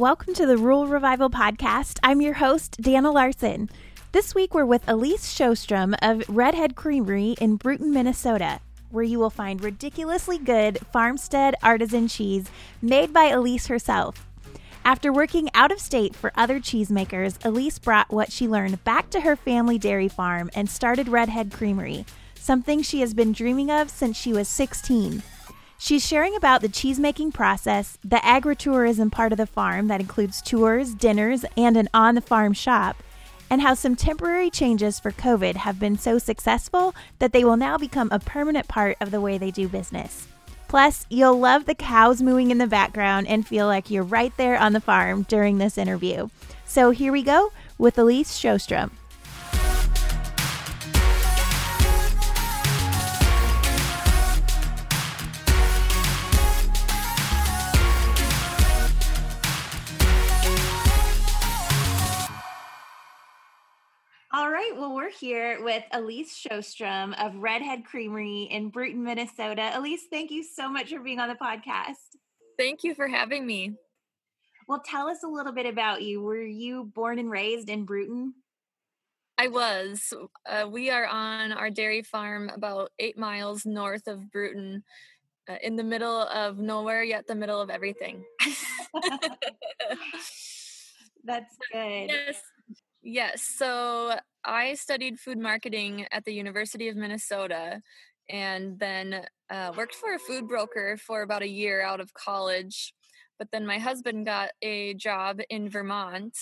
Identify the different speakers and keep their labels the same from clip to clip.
Speaker 1: Welcome to the Rural Revival Podcast. I'm your host, Dana Larson. This week we're with Elise Sjostrom of Redhead Creamery in Brooten, Minnesota, where you will find ridiculously good farmstead artisan cheese made by Elise herself. After working out of state for other cheesemakers, Elise brought what she learned back to her family dairy farm and started Redhead Creamery, something she has been dreaming of since she was 16. She's sharing about the cheesemaking process, the agritourism part of the farm that includes tours, dinners, and an on the farm shop, and how some temporary changes for COVID have been so successful that they will now become a permanent part of the way they do business. Plus, you'll love the cows mooing in the background and feel like you're right there on the farm during this interview. So here we go with Elise Sjostrom. Here with Elise Sjostrom of Redhead Creamery in Brooten, Minnesota. Elise, thank you so much for being on the podcast.
Speaker 2: Thank you for having me.
Speaker 1: Well, tell us a little bit about you. Were you born and raised in Brooten?
Speaker 2: I was. Uh, we are on our dairy farm about eight miles north of Brooten, uh, in the middle of nowhere, yet the middle of everything.
Speaker 1: That's good.
Speaker 2: Yes, Yes. So I studied food marketing at the University of Minnesota and then uh, worked for a food broker for about a year out of college. But then my husband got a job in Vermont.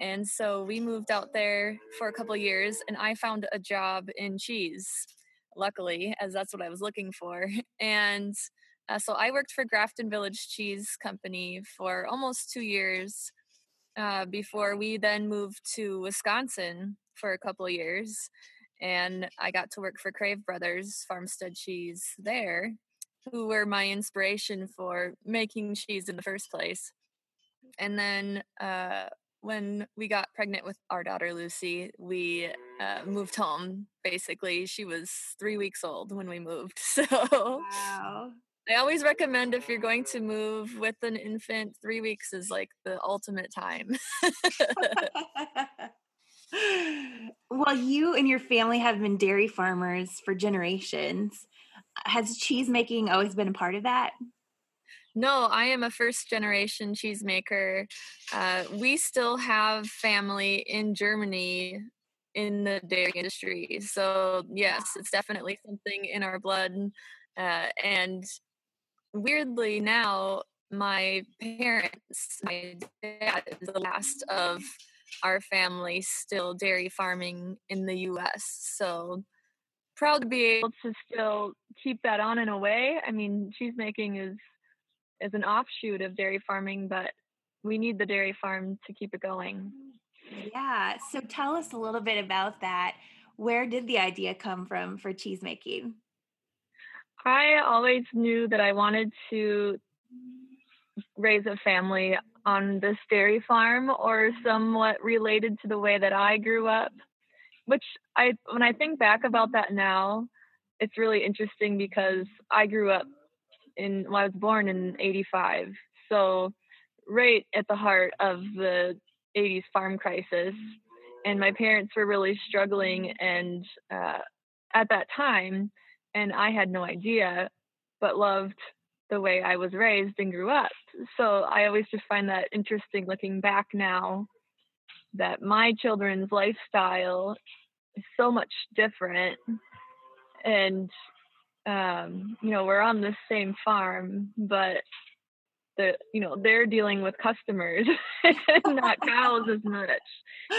Speaker 2: And so we moved out there for a couple years and I found a job in cheese, luckily, as that's what I was looking for. And uh, so I worked for Grafton Village Cheese Company for almost two years uh, before we then moved to Wisconsin for a couple years. And I got to work for Crave Brothers Farmstead Cheese there, who were my inspiration for making cheese in the first place. And then uh, when we got pregnant with our daughter Lucy, we uh, moved home. Basically, she was three weeks old when we moved. So, wow. I always recommend if you're going to move with an infant, three weeks is like the ultimate time.
Speaker 1: well, you and your family have been dairy farmers for generations. Has cheese making always been a part of that?
Speaker 2: No, I am a first generation cheesemaker. Uh, we still have family in Germany in the dairy industry. So, yes, it's definitely something in our blood. Uh, and weirdly now my parents my dad is the last of our family still dairy farming in the us so proud to be able to still keep that on in a way. I mean cheese making is is an offshoot of dairy farming but we need the dairy farm to keep it going.
Speaker 1: Yeah so tell us a little bit about that. Where did the idea come from for cheese making
Speaker 2: I always knew that I wanted to raise a family on this dairy farm or somewhat related to the way that I grew up. Which I when I think back about that now, it's really interesting because I grew up in well, I was born in 85. So right at the heart of the 80s farm crisis and my parents were really struggling and uh, at that time and I had no idea, but loved the way I was raised and grew up. So I always just find that interesting looking back now that my children's lifestyle is so much different. And, um, you know, we're on the same farm, but the you know they're dealing with customers not cows as much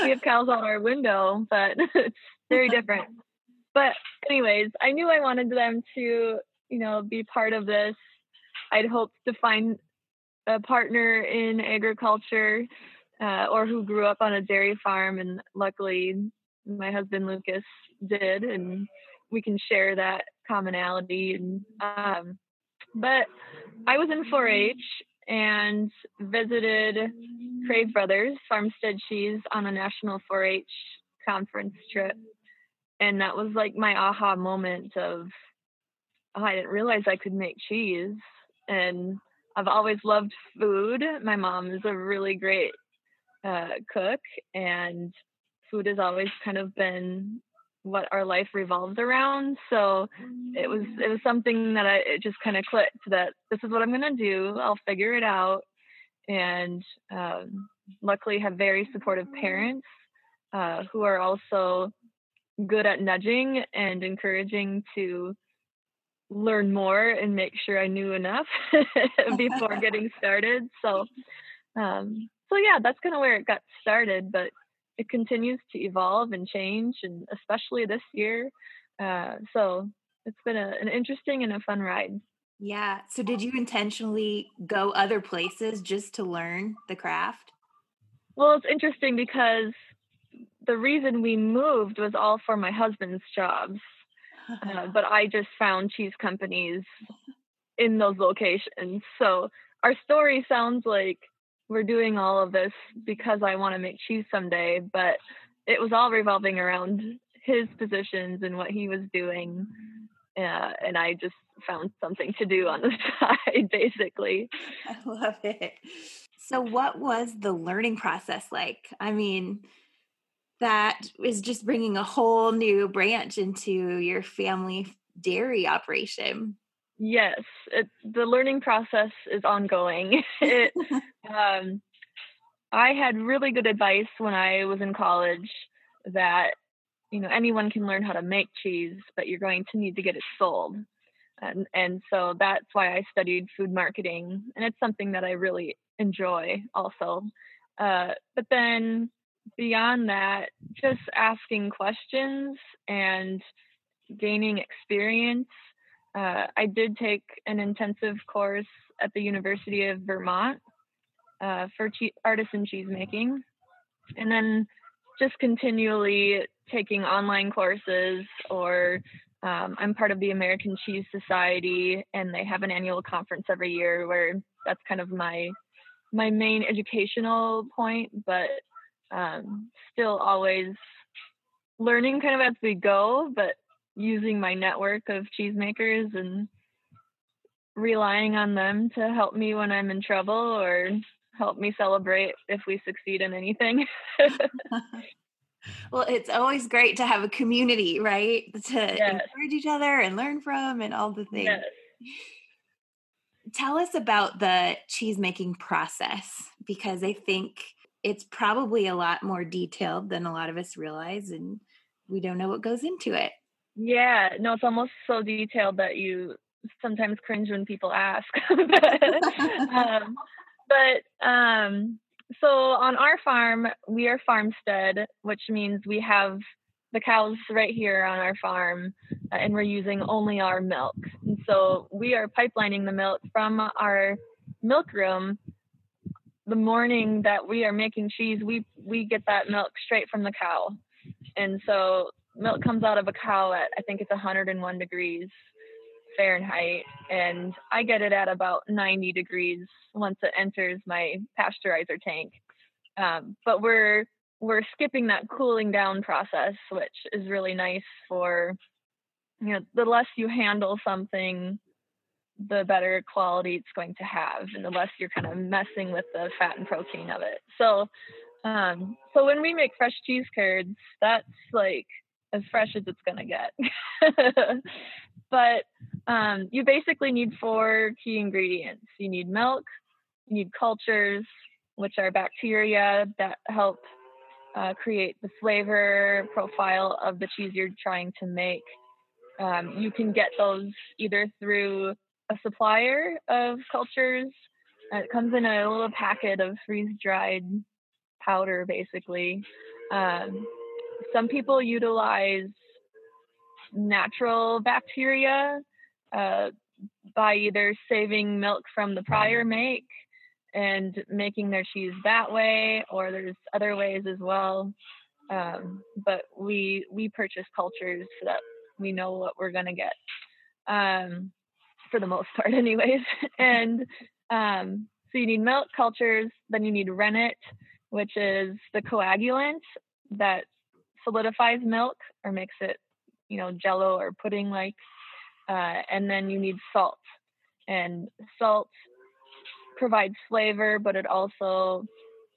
Speaker 2: we have cows out our window but it's very different but anyways, I knew I wanted them to, you know, be part of this. I'd hoped to find a partner in agriculture uh, or who grew up on a dairy farm, and luckily, my husband Lucas did, and we can share that commonality. And um, but I was in 4-H and visited Crave Brothers Farmstead Cheese on a national 4-H conference trip and that was like my aha moment of oh, I didn't realize I could make cheese and I've always loved food. My mom is a really great uh, cook, and food has always kind of been what our life revolves around. So it was it was something that I it just kind of clicked that this is what I'm gonna do. I'll figure it out, and um, luckily have very supportive parents uh, who are also good at nudging and encouraging to learn more and make sure I knew enough before getting started. So, um, so yeah, that's kind of where it got started, but it continues to evolve and change, and especially this year. Uh, so it's been a, an interesting and a fun ride.
Speaker 1: Yeah. So did you intentionally go other places just to learn the craft?
Speaker 2: Well, it's interesting because the reason we moved was all for my husband's jobs. Uh, but I just found cheese companies in those locations. So our story sounds like we're doing all of this because I want to make cheese someday, but it was all revolving around his positions and what he was doing. Uh, and I just found something to do on the side, basically.
Speaker 1: I love it. So, what was the learning process like? I mean, that is just bringing a whole new branch into your family dairy operation.
Speaker 2: Yes, it, the learning process is ongoing. it, um, I had really good advice when I was in college that you know anyone can learn how to make cheese, but you're going to need to get it sold. And, and so that's why I studied food marketing, and it's something that I really enjoy also. Uh, but then beyond that, just asking questions and gaining experience. Uh, I did take an intensive course at the University of Vermont uh, for che- artisan cheese making, and then just continually taking online courses or um, I'm part of the American Cheese Society, and they have an annual conference every year where that's kind of my my main educational point. But um, still always learning kind of as we go, but using my network of cheesemakers and relying on them to help me when I'm in trouble or help me celebrate if we succeed in anything.
Speaker 1: well, it's always great to have a community, right? To yes. encourage each other and learn from and all the things. Yes. Tell us about the cheese making process because I think it's probably a lot more detailed than a lot of us realize and we don't know what goes into it.
Speaker 2: Yeah no it's almost so detailed that you sometimes cringe when people ask. But, um, but um, so on our farm we are farmstead which means we have the cows right here on our farm uh, and we're using only our milk. And so we are pipelining the milk from our milk room the morning that we are making cheese, we we get that milk straight from the cow, and so milk comes out of a cow at I think it's 101 degrees Fahrenheit, and I get it at about 90 degrees once it enters my pasteurizer tank. Um, but we're we're skipping that cooling down process, which is really nice for you know the less you handle something the better quality it's going to have and the less you're kind of messing with the fat and protein of it. So um so when we make fresh cheese curds, that's like as fresh as it's gonna get. but um, you basically need four key ingredients. You need milk, you need cultures, which are bacteria that help uh, create the flavor profile of the cheese you're trying to make. Um, you can get those either through a supplier of cultures. Uh, it comes in a little packet of freeze dried powder, basically. Um, some people utilize natural bacteria uh, by either saving milk from the prior make and making their cheese that way, or there's other ways as well. Um, but we we purchase cultures so that we know what we're gonna get. Um, for the most part, anyways. and um, so you need milk cultures, then you need rennet, which is the coagulant that solidifies milk or makes it, you know, jello or pudding like. Uh, and then you need salt. And salt provides flavor, but it also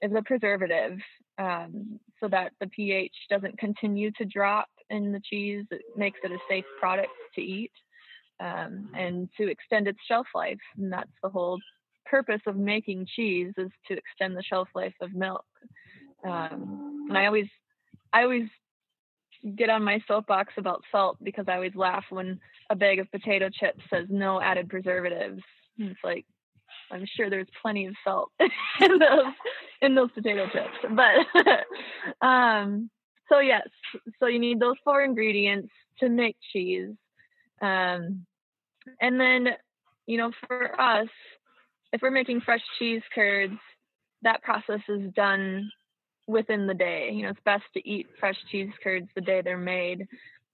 Speaker 2: is a preservative um, so that the pH doesn't continue to drop in the cheese. It makes it a safe product to eat um, and to extend its shelf life. And that's the whole purpose of making cheese is to extend the shelf life of milk. Um, and I always, I always get on my soapbox about salt because I always laugh when a bag of potato chips says no added preservatives. And it's like, I'm sure there's plenty of salt in those in those potato chips. But um, so yes, so you need those four ingredients to make cheese. Um, and then, you know, for us, if we're making fresh cheese curds, that process is done within the day. You know, it's best to eat fresh cheese curds the day they're made.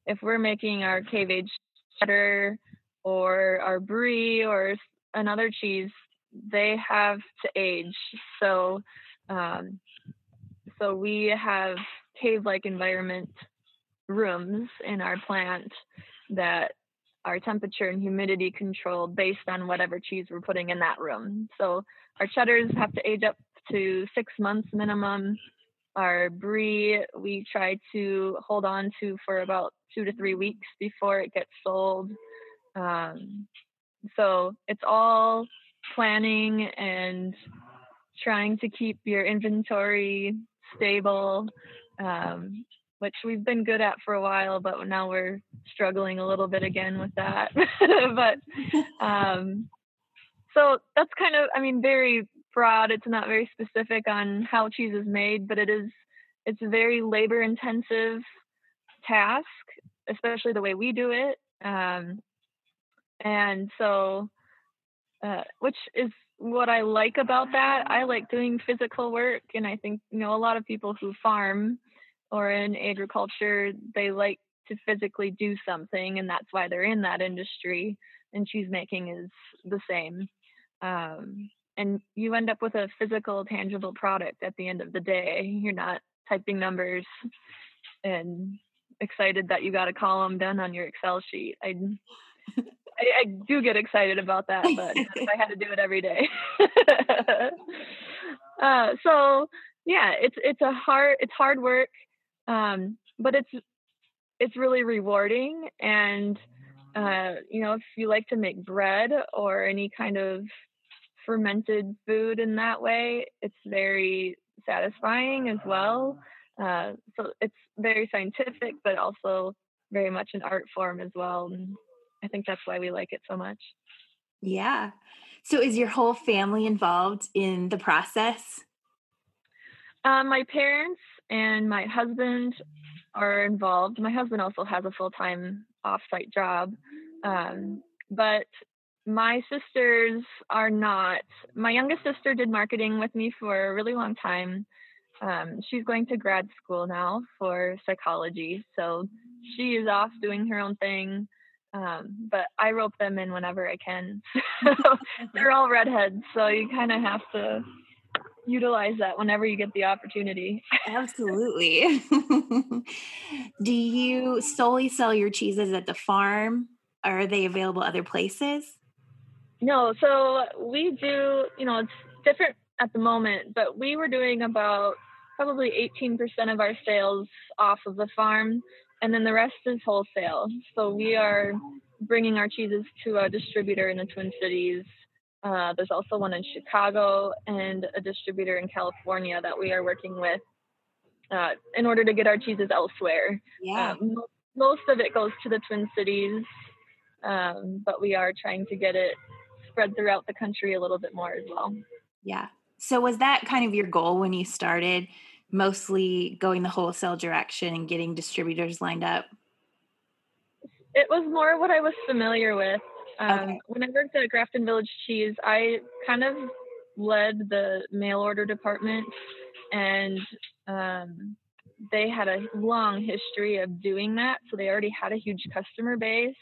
Speaker 2: If we're making our cave aged cheddar or our brie or another cheese, they have to age. So, um, so we have cave-like environment rooms in our plant that are temperature and humidity controlled based on whatever cheese we're putting in that room. So our cheddars have to age up to six months minimum. Our brie we try to hold on to for about two to three weeks before it gets sold. Um, so it's all planning and trying to keep your inventory stable, um, which we've been good at for a while, but now we're struggling a little bit again with that. but um, so that's kind of, I mean, very broad. It's not very specific on how cheese is made, but it is, it's a very labor intensive task, especially the way we do it. Um, and so uh, which is what I like about that. I like doing physical work, and I think you know a lot of people who farm or in agriculture they like to physically do something, and that's why they're in that industry. And cheese making is the same. Um, and you end up with a physical, tangible product at the end of the day. You're not typing numbers and excited that you got a column done on your Excel sheet. I I, I, do get excited about that, but I had to do it every day. uh, so yeah, it's it's a hard it's hard work, um, but it's it's really rewarding. And uh, you know, if you like to make bread or any kind of fermented food in that way, it's very satisfying as well. Uh, so it's very scientific, but also very much an art form as well. And I think that's why we like it so much.
Speaker 1: Yeah. So is your whole family involved in the process?
Speaker 2: Um, my parents and my husband are involved. My husband also has a full time off-site job, um, but my sisters are not. My youngest sister did marketing with me for a really long time. Um, she's going to grad school now for psychology, so she is off doing her own thing. Um, but I rope them in whenever I can. they're all redheads, so you kind of have to utilize that whenever you get the opportunity.
Speaker 1: Absolutely. Do you solely sell your cheeses at the farm? Or are they available other places?
Speaker 2: No, so we do, you know, it's different at the moment, but we were doing about probably 18% of our sales off of the farm and then the rest is wholesale. So we are bringing our cheeses to a distributor in the Twin Cities. Uh, there's also one in Chicago and a distributor in California that we are working with uh, in order to get our cheeses elsewhere.
Speaker 1: Yeah. Um,
Speaker 2: most of it goes to the Twin Cities, um, but we are trying to get it spread throughout the country a little bit more as well.
Speaker 1: Yeah. So was that kind of your goal when you started? mostly going the wholesale direction and getting distributors lined up?
Speaker 2: It was more what I was familiar with. Um, okay. When I worked at Grafton Village Cheese, I kind of led the mail order department, and um, they had a long history of doing that. So they already had a huge customer base,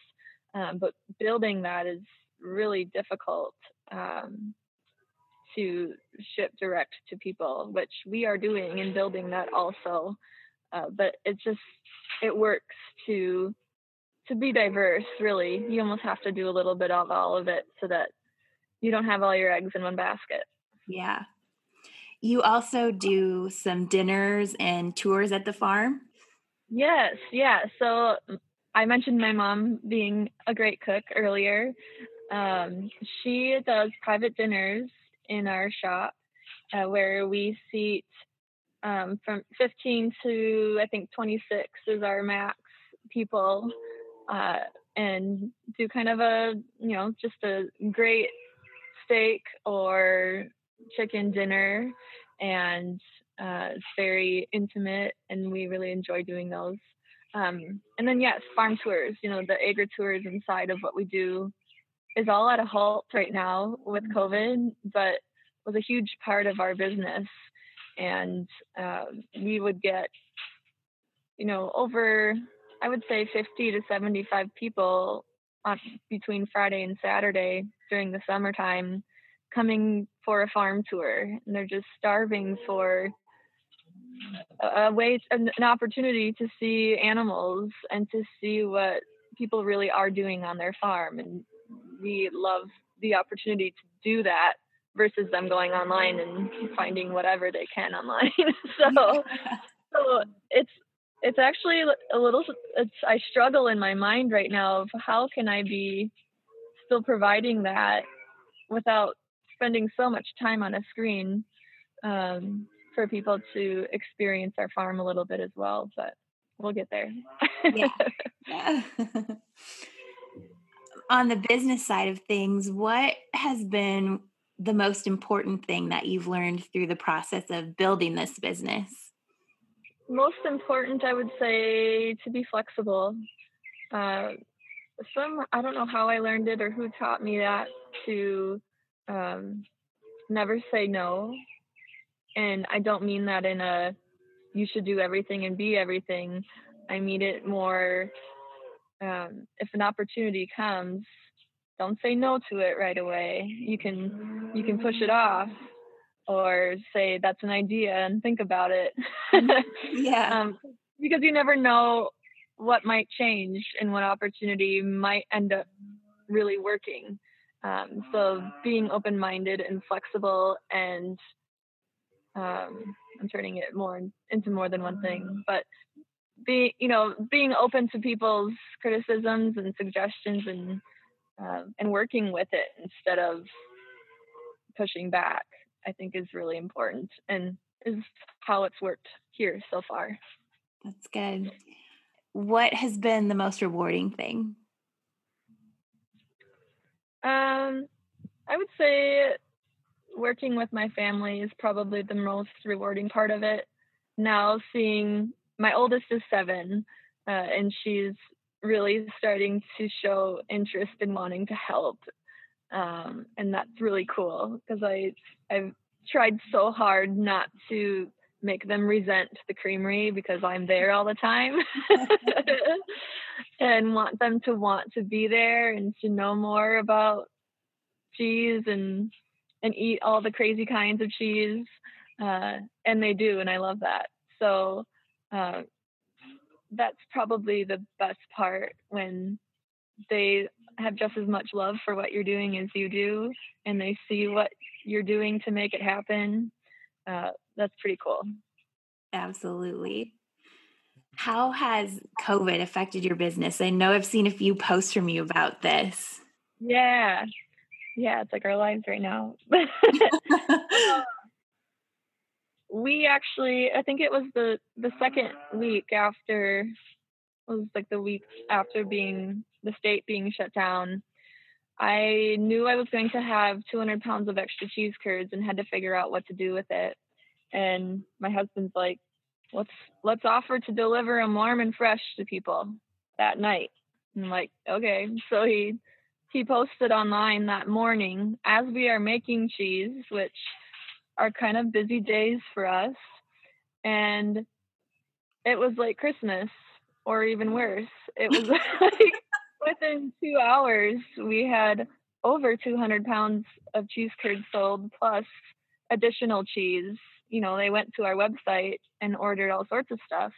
Speaker 2: um, but building that is really difficult. Um, to ship direct to people, which we are doing and building that also. Uh, but it just it works to to be diverse. Really, you almost have to do a little bit of all of it so that you don't have all your eggs in one basket.
Speaker 1: Yeah. You also do some dinners and tours at the farm?
Speaker 2: Yes, yeah. So I mentioned my mom being a great cook earlier. Um, she does private dinners in our shop uh, where we seat um, from 15 to I think 26 is our max people, uh, and do kind of a you know just a great steak or chicken dinner, and uh, it's very intimate, and we really enjoy doing those. Um, and then yes, farm tours. You know the agri tours inside of what we do is all at a halt right now with COVID, but was a huge part of our business and uh, we would get you know over i would say 50 to 75 people on, between friday and saturday during the summertime coming for a farm tour and they're just starving for a, way an, an opportunity to see animals and to see what people really are doing on their farm and we love the opportunity to do that versus them going online and finding whatever they can online. so so it's it's actually a little it's I struggle in my mind right now of how can I be still providing that without spending so much time on a screen um, for people to experience our farm a little bit as well but we'll get there yeah.
Speaker 1: yeah. on the business side of things what has been the most important thing that you've learned through the process of building this business?
Speaker 2: Most important, I would say, to be flexible. Uh, some, I don't know how I learned it or who taught me that to um, never say no. And I don't mean that in a you should do everything and be everything. I mean it more um, if an opportunity comes, don't say no to it right away you can you can push it off or say that's an idea and think about it.
Speaker 1: Yeah. Um,
Speaker 2: because you never know what might change and what opportunity might end up really working. Um, so being open-minded and flexible and um, i'm turning it more into more than one thing but be you know being open to people's criticisms and suggestions and um, and working with it instead of pushing back, I think is really important and is how it's worked here so far.
Speaker 1: That's good. What has been the most rewarding thing?
Speaker 2: Um, I would say working with my family is probably the most rewarding part of it. Now, seeing my oldest is seven, uh, and she's really starting to show interest in wanting to help. Um, and that's really cool because I I've tried so hard not to make them resent the creamery because I'm there all the time and want them to want to be there and to know more about cheese and and eat all the crazy kinds of cheese uh, and they do and I love that. So uh, that's probably the best part when they have just as much love for what you're doing as you do and they see what you're doing to make it happen uh, that's pretty cool.
Speaker 1: Absolutely. How has covid affected your business? I know i've seen a few posts from you about this.
Speaker 2: Yeah. Yeah it's like our lives right now. We actually i think it was the the second week after was like the week after being the state being shut down i knew i was going to have 200 pounds of extra cheese curds and had to figure out what to do with it and my husband's like let's let's offer to deliver them warm and fresh to people that night i'm like okay so he he posted online that morning as we are making cheese which are kind of busy days for us. And it was like Christmas, or even worse. It was like within two hours, we had over 200 pounds of cheese curds sold, plus additional cheese. You know, they went to our website and ordered all sorts of stuff.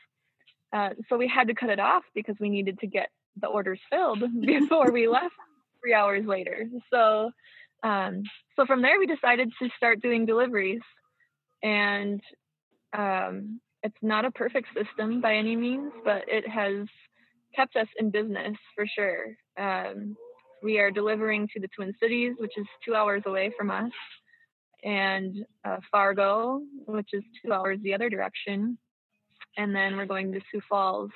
Speaker 2: Uh, so we had to cut it off because we needed to get the orders filled before we left three hours later. So Um, so from there, we decided to start doing deliveries, and um, it's not a perfect system by any means, but it has kept us in business for sure. Um, we are delivering to the Twin Cities, which is two hours away from us, and uh, Fargo, which is two hours the other direction. And then we're going to Sioux Falls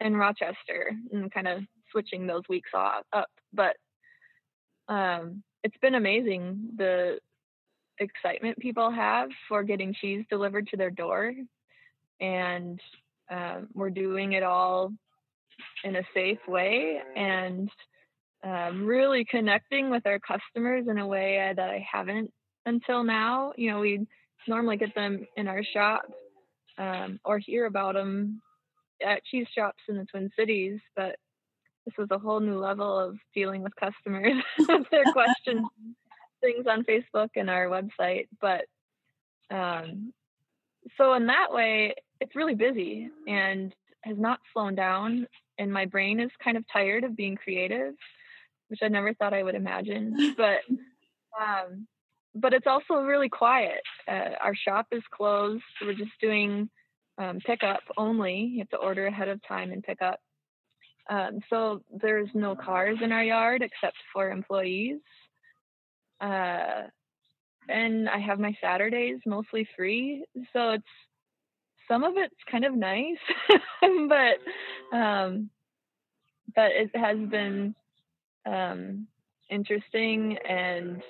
Speaker 2: and Rochester and kind of switching those weeks off, up. But um, it's been amazing the excitement people have for getting cheese delivered to their door. And um, we're doing it all in a safe way and um, really connecting with our customers in a way that I haven't until now. You know, we normally get them in our shop um, or hear about them at cheese shops in the Twin Cities, but this was a whole new level of dealing with customers with their questions, things on Facebook and our website. But um, so in that way, it's really busy and has not slowed down. And my brain is kind of tired of being creative, which I never thought I would imagine. But um, but it's also really quiet. Uh, our shop is closed. We're just doing um, pickup only. You have to order ahead of time and pick up. Um, so there's no cars in our yard except for employees. Uh, and I have my Saturdays mostly free. So it's some of it's kind of nice, but um, but it has been um, interesting and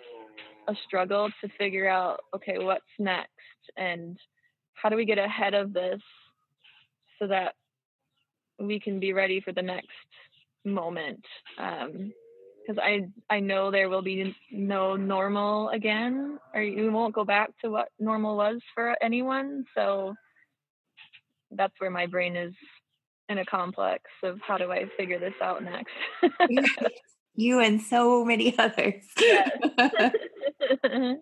Speaker 2: a struggle to figure out okay what's next and how do we get ahead of this so that we can be ready for the next moment because um, I I know there will be no normal again. Or you won't go back to what normal was for anyone. So that's where my brain is in a complex of how do I figure this out next
Speaker 1: you and so many others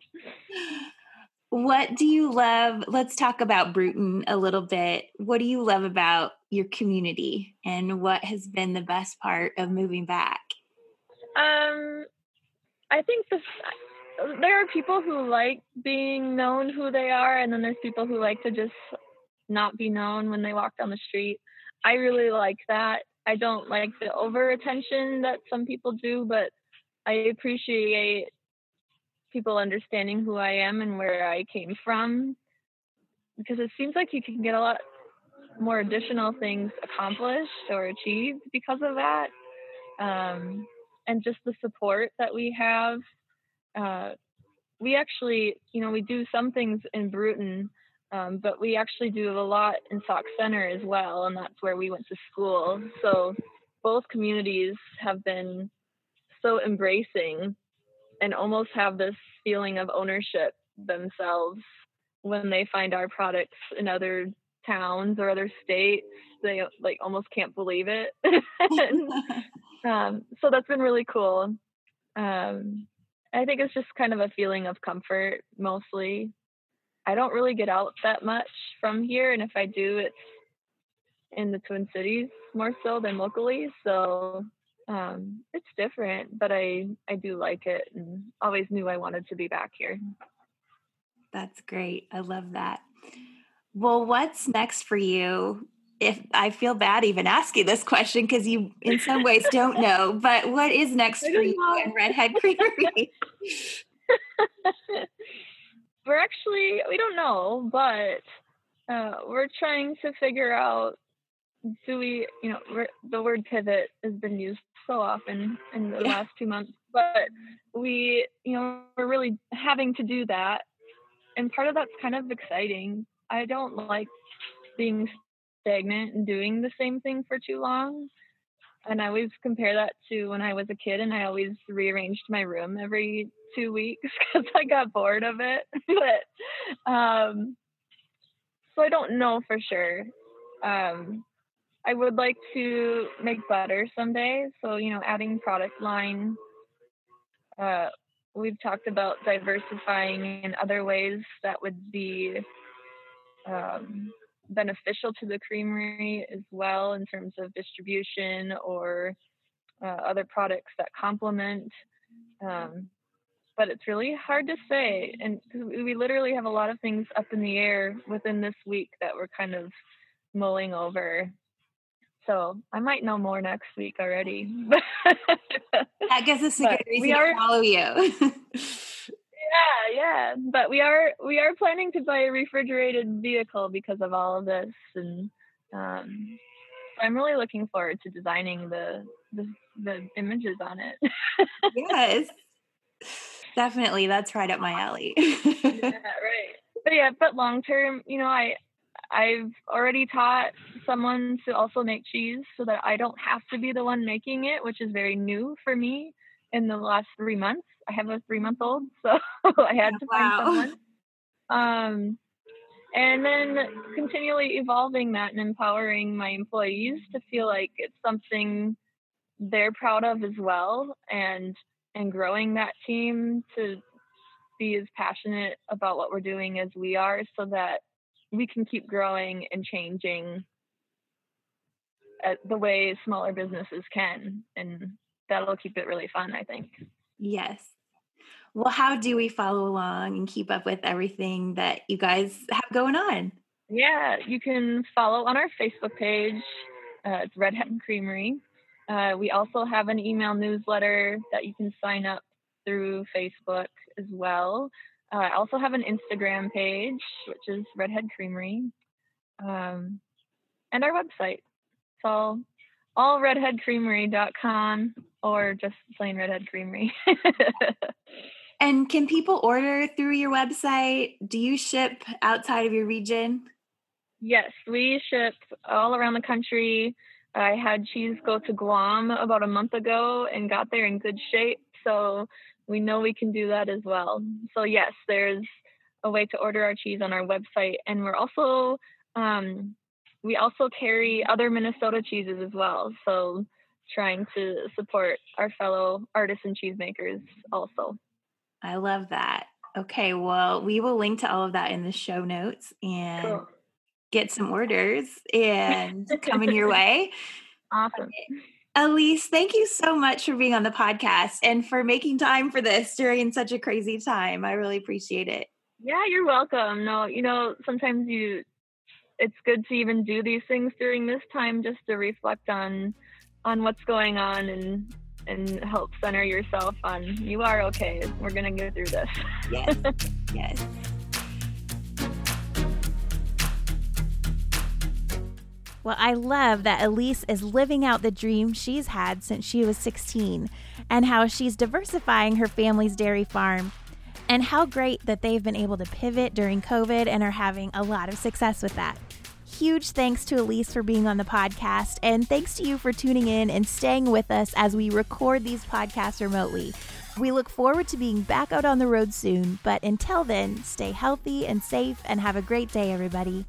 Speaker 1: what do you love? Let's talk about Brooten a little bit. What do you love about your community and what has been the best part of moving back?
Speaker 2: Um, I think this, there are people who like being known who they are, and then there's people who like to just not be known when they walk down the street. I really like that. I don't like the over attention that some people do, but I appreciate people understanding who I am and where I came from because it seems like you can get a lot more additional things accomplished or achieved because of that. Um, and just the support that we have. Uh, we actually, you know, we do some things in Brooten, um, but we actually do a lot in Sauk Centre as well, and that's where we went to school. So both communities have been so embracing and almost have this feeling of ownership themselves. When they find our products in other towns or other states they like almost can't believe it. And, um, so that's been really cool. Um, i think it's just kind of a feeling of comfort mostly i don't really get out that much from here and if i do it's in the twin cities more so than locally so um, it's different, but I I do like it, and always knew I wanted to be back here.
Speaker 1: That's great. I love that. Well, what's next for you? If I feel bad even asking this question because you, in some ways, don't know, but what is next for you know. in Redhead Creamery?
Speaker 2: we're actually we don't know, but uh, we're trying to figure out do we you know the word pivot has been used so often in the last two months but we you know we're really having to do that and part of that's kind of exciting. I don't like being stagnant and doing the same thing for too long and i always compare that to when i was a kid and i always rearranged my room every two weeks because i got bored of it but um so i don't know for sure um I would like to make butter someday. So, you know, adding product line. Uh, we've talked about diversifying in other ways that would be um, beneficial to the creamery as well in terms of distribution or uh, other products that complement. Um, but it's really hard to say. And we literally have a lot of things up in the air within this week that we're kind of mulling over. So I might know more next week already.
Speaker 1: that gives us a good reason are, to follow you.
Speaker 2: yeah, yeah. But we are we are planning to buy a refrigerated vehicle because of all of this, and um, I'm really looking forward to designing the the, the images on it.
Speaker 1: yes, definitely. That's right up my alley.
Speaker 2: yeah, right. But yeah, but long term, you know, I I've already taught someone to also make cheese so that I don't have to be the one making it, which is very new for me in the last three months. I have a three month old, so I had to wow. find someone. Um, and then continually evolving that and empowering my employees to feel like it's something they're proud of as well and and growing that team to be as passionate about what we're doing as we are so that we can keep growing and changing the way smaller businesses can and that'll keep it really fun i think
Speaker 1: yes well how do we follow along and keep up with everything that you guys have going on
Speaker 2: yeah you can follow on our facebook page uh, it's redhead creamery uh, we also have an email newsletter that you can sign up through facebook as well uh, I also have an Instagram page, which is Redhead Creamery, um, and our website. It's all all redheadcreamery.com or just plain Redhead Creamery.
Speaker 1: and can people order through your website? Do you ship outside of your region?
Speaker 2: Yes, we ship all around the country. I had cheese go to Guam about a month ago and got there in good shape. So we know we can do that as well. So yes, there's a way to order our cheese on our website, and we're also um, we also carry other Minnesota cheeses as well. So trying to support our fellow artists and cheesemakers also.
Speaker 1: I love that. Okay, well, we will link to all of that in the show notes and cool. get some orders and coming your way.
Speaker 2: Awesome. Okay.
Speaker 1: Elise, thank you so much for being on the podcast and for making time for this during such a crazy time. I really appreciate it.
Speaker 2: Yeah, you're welcome. No, you know, sometimes you it's good to even do these things during this time just to reflect on on what's going on and and help center yourself on you are okay. We're going to get through this.
Speaker 1: Yes. yes.
Speaker 3: Well, I love that Elise is living out the dream she's had since she was 16 and how she's diversifying her family's dairy farm. And how great that they've been able to pivot during COVID and are having a lot of success with that. Huge thanks to Elise for being on the podcast, and thanks to you for tuning in and staying with us as we record these podcasts remotely. We look forward to being back out on the road soon, but until then, stay healthy and safe and have a great day, everybody.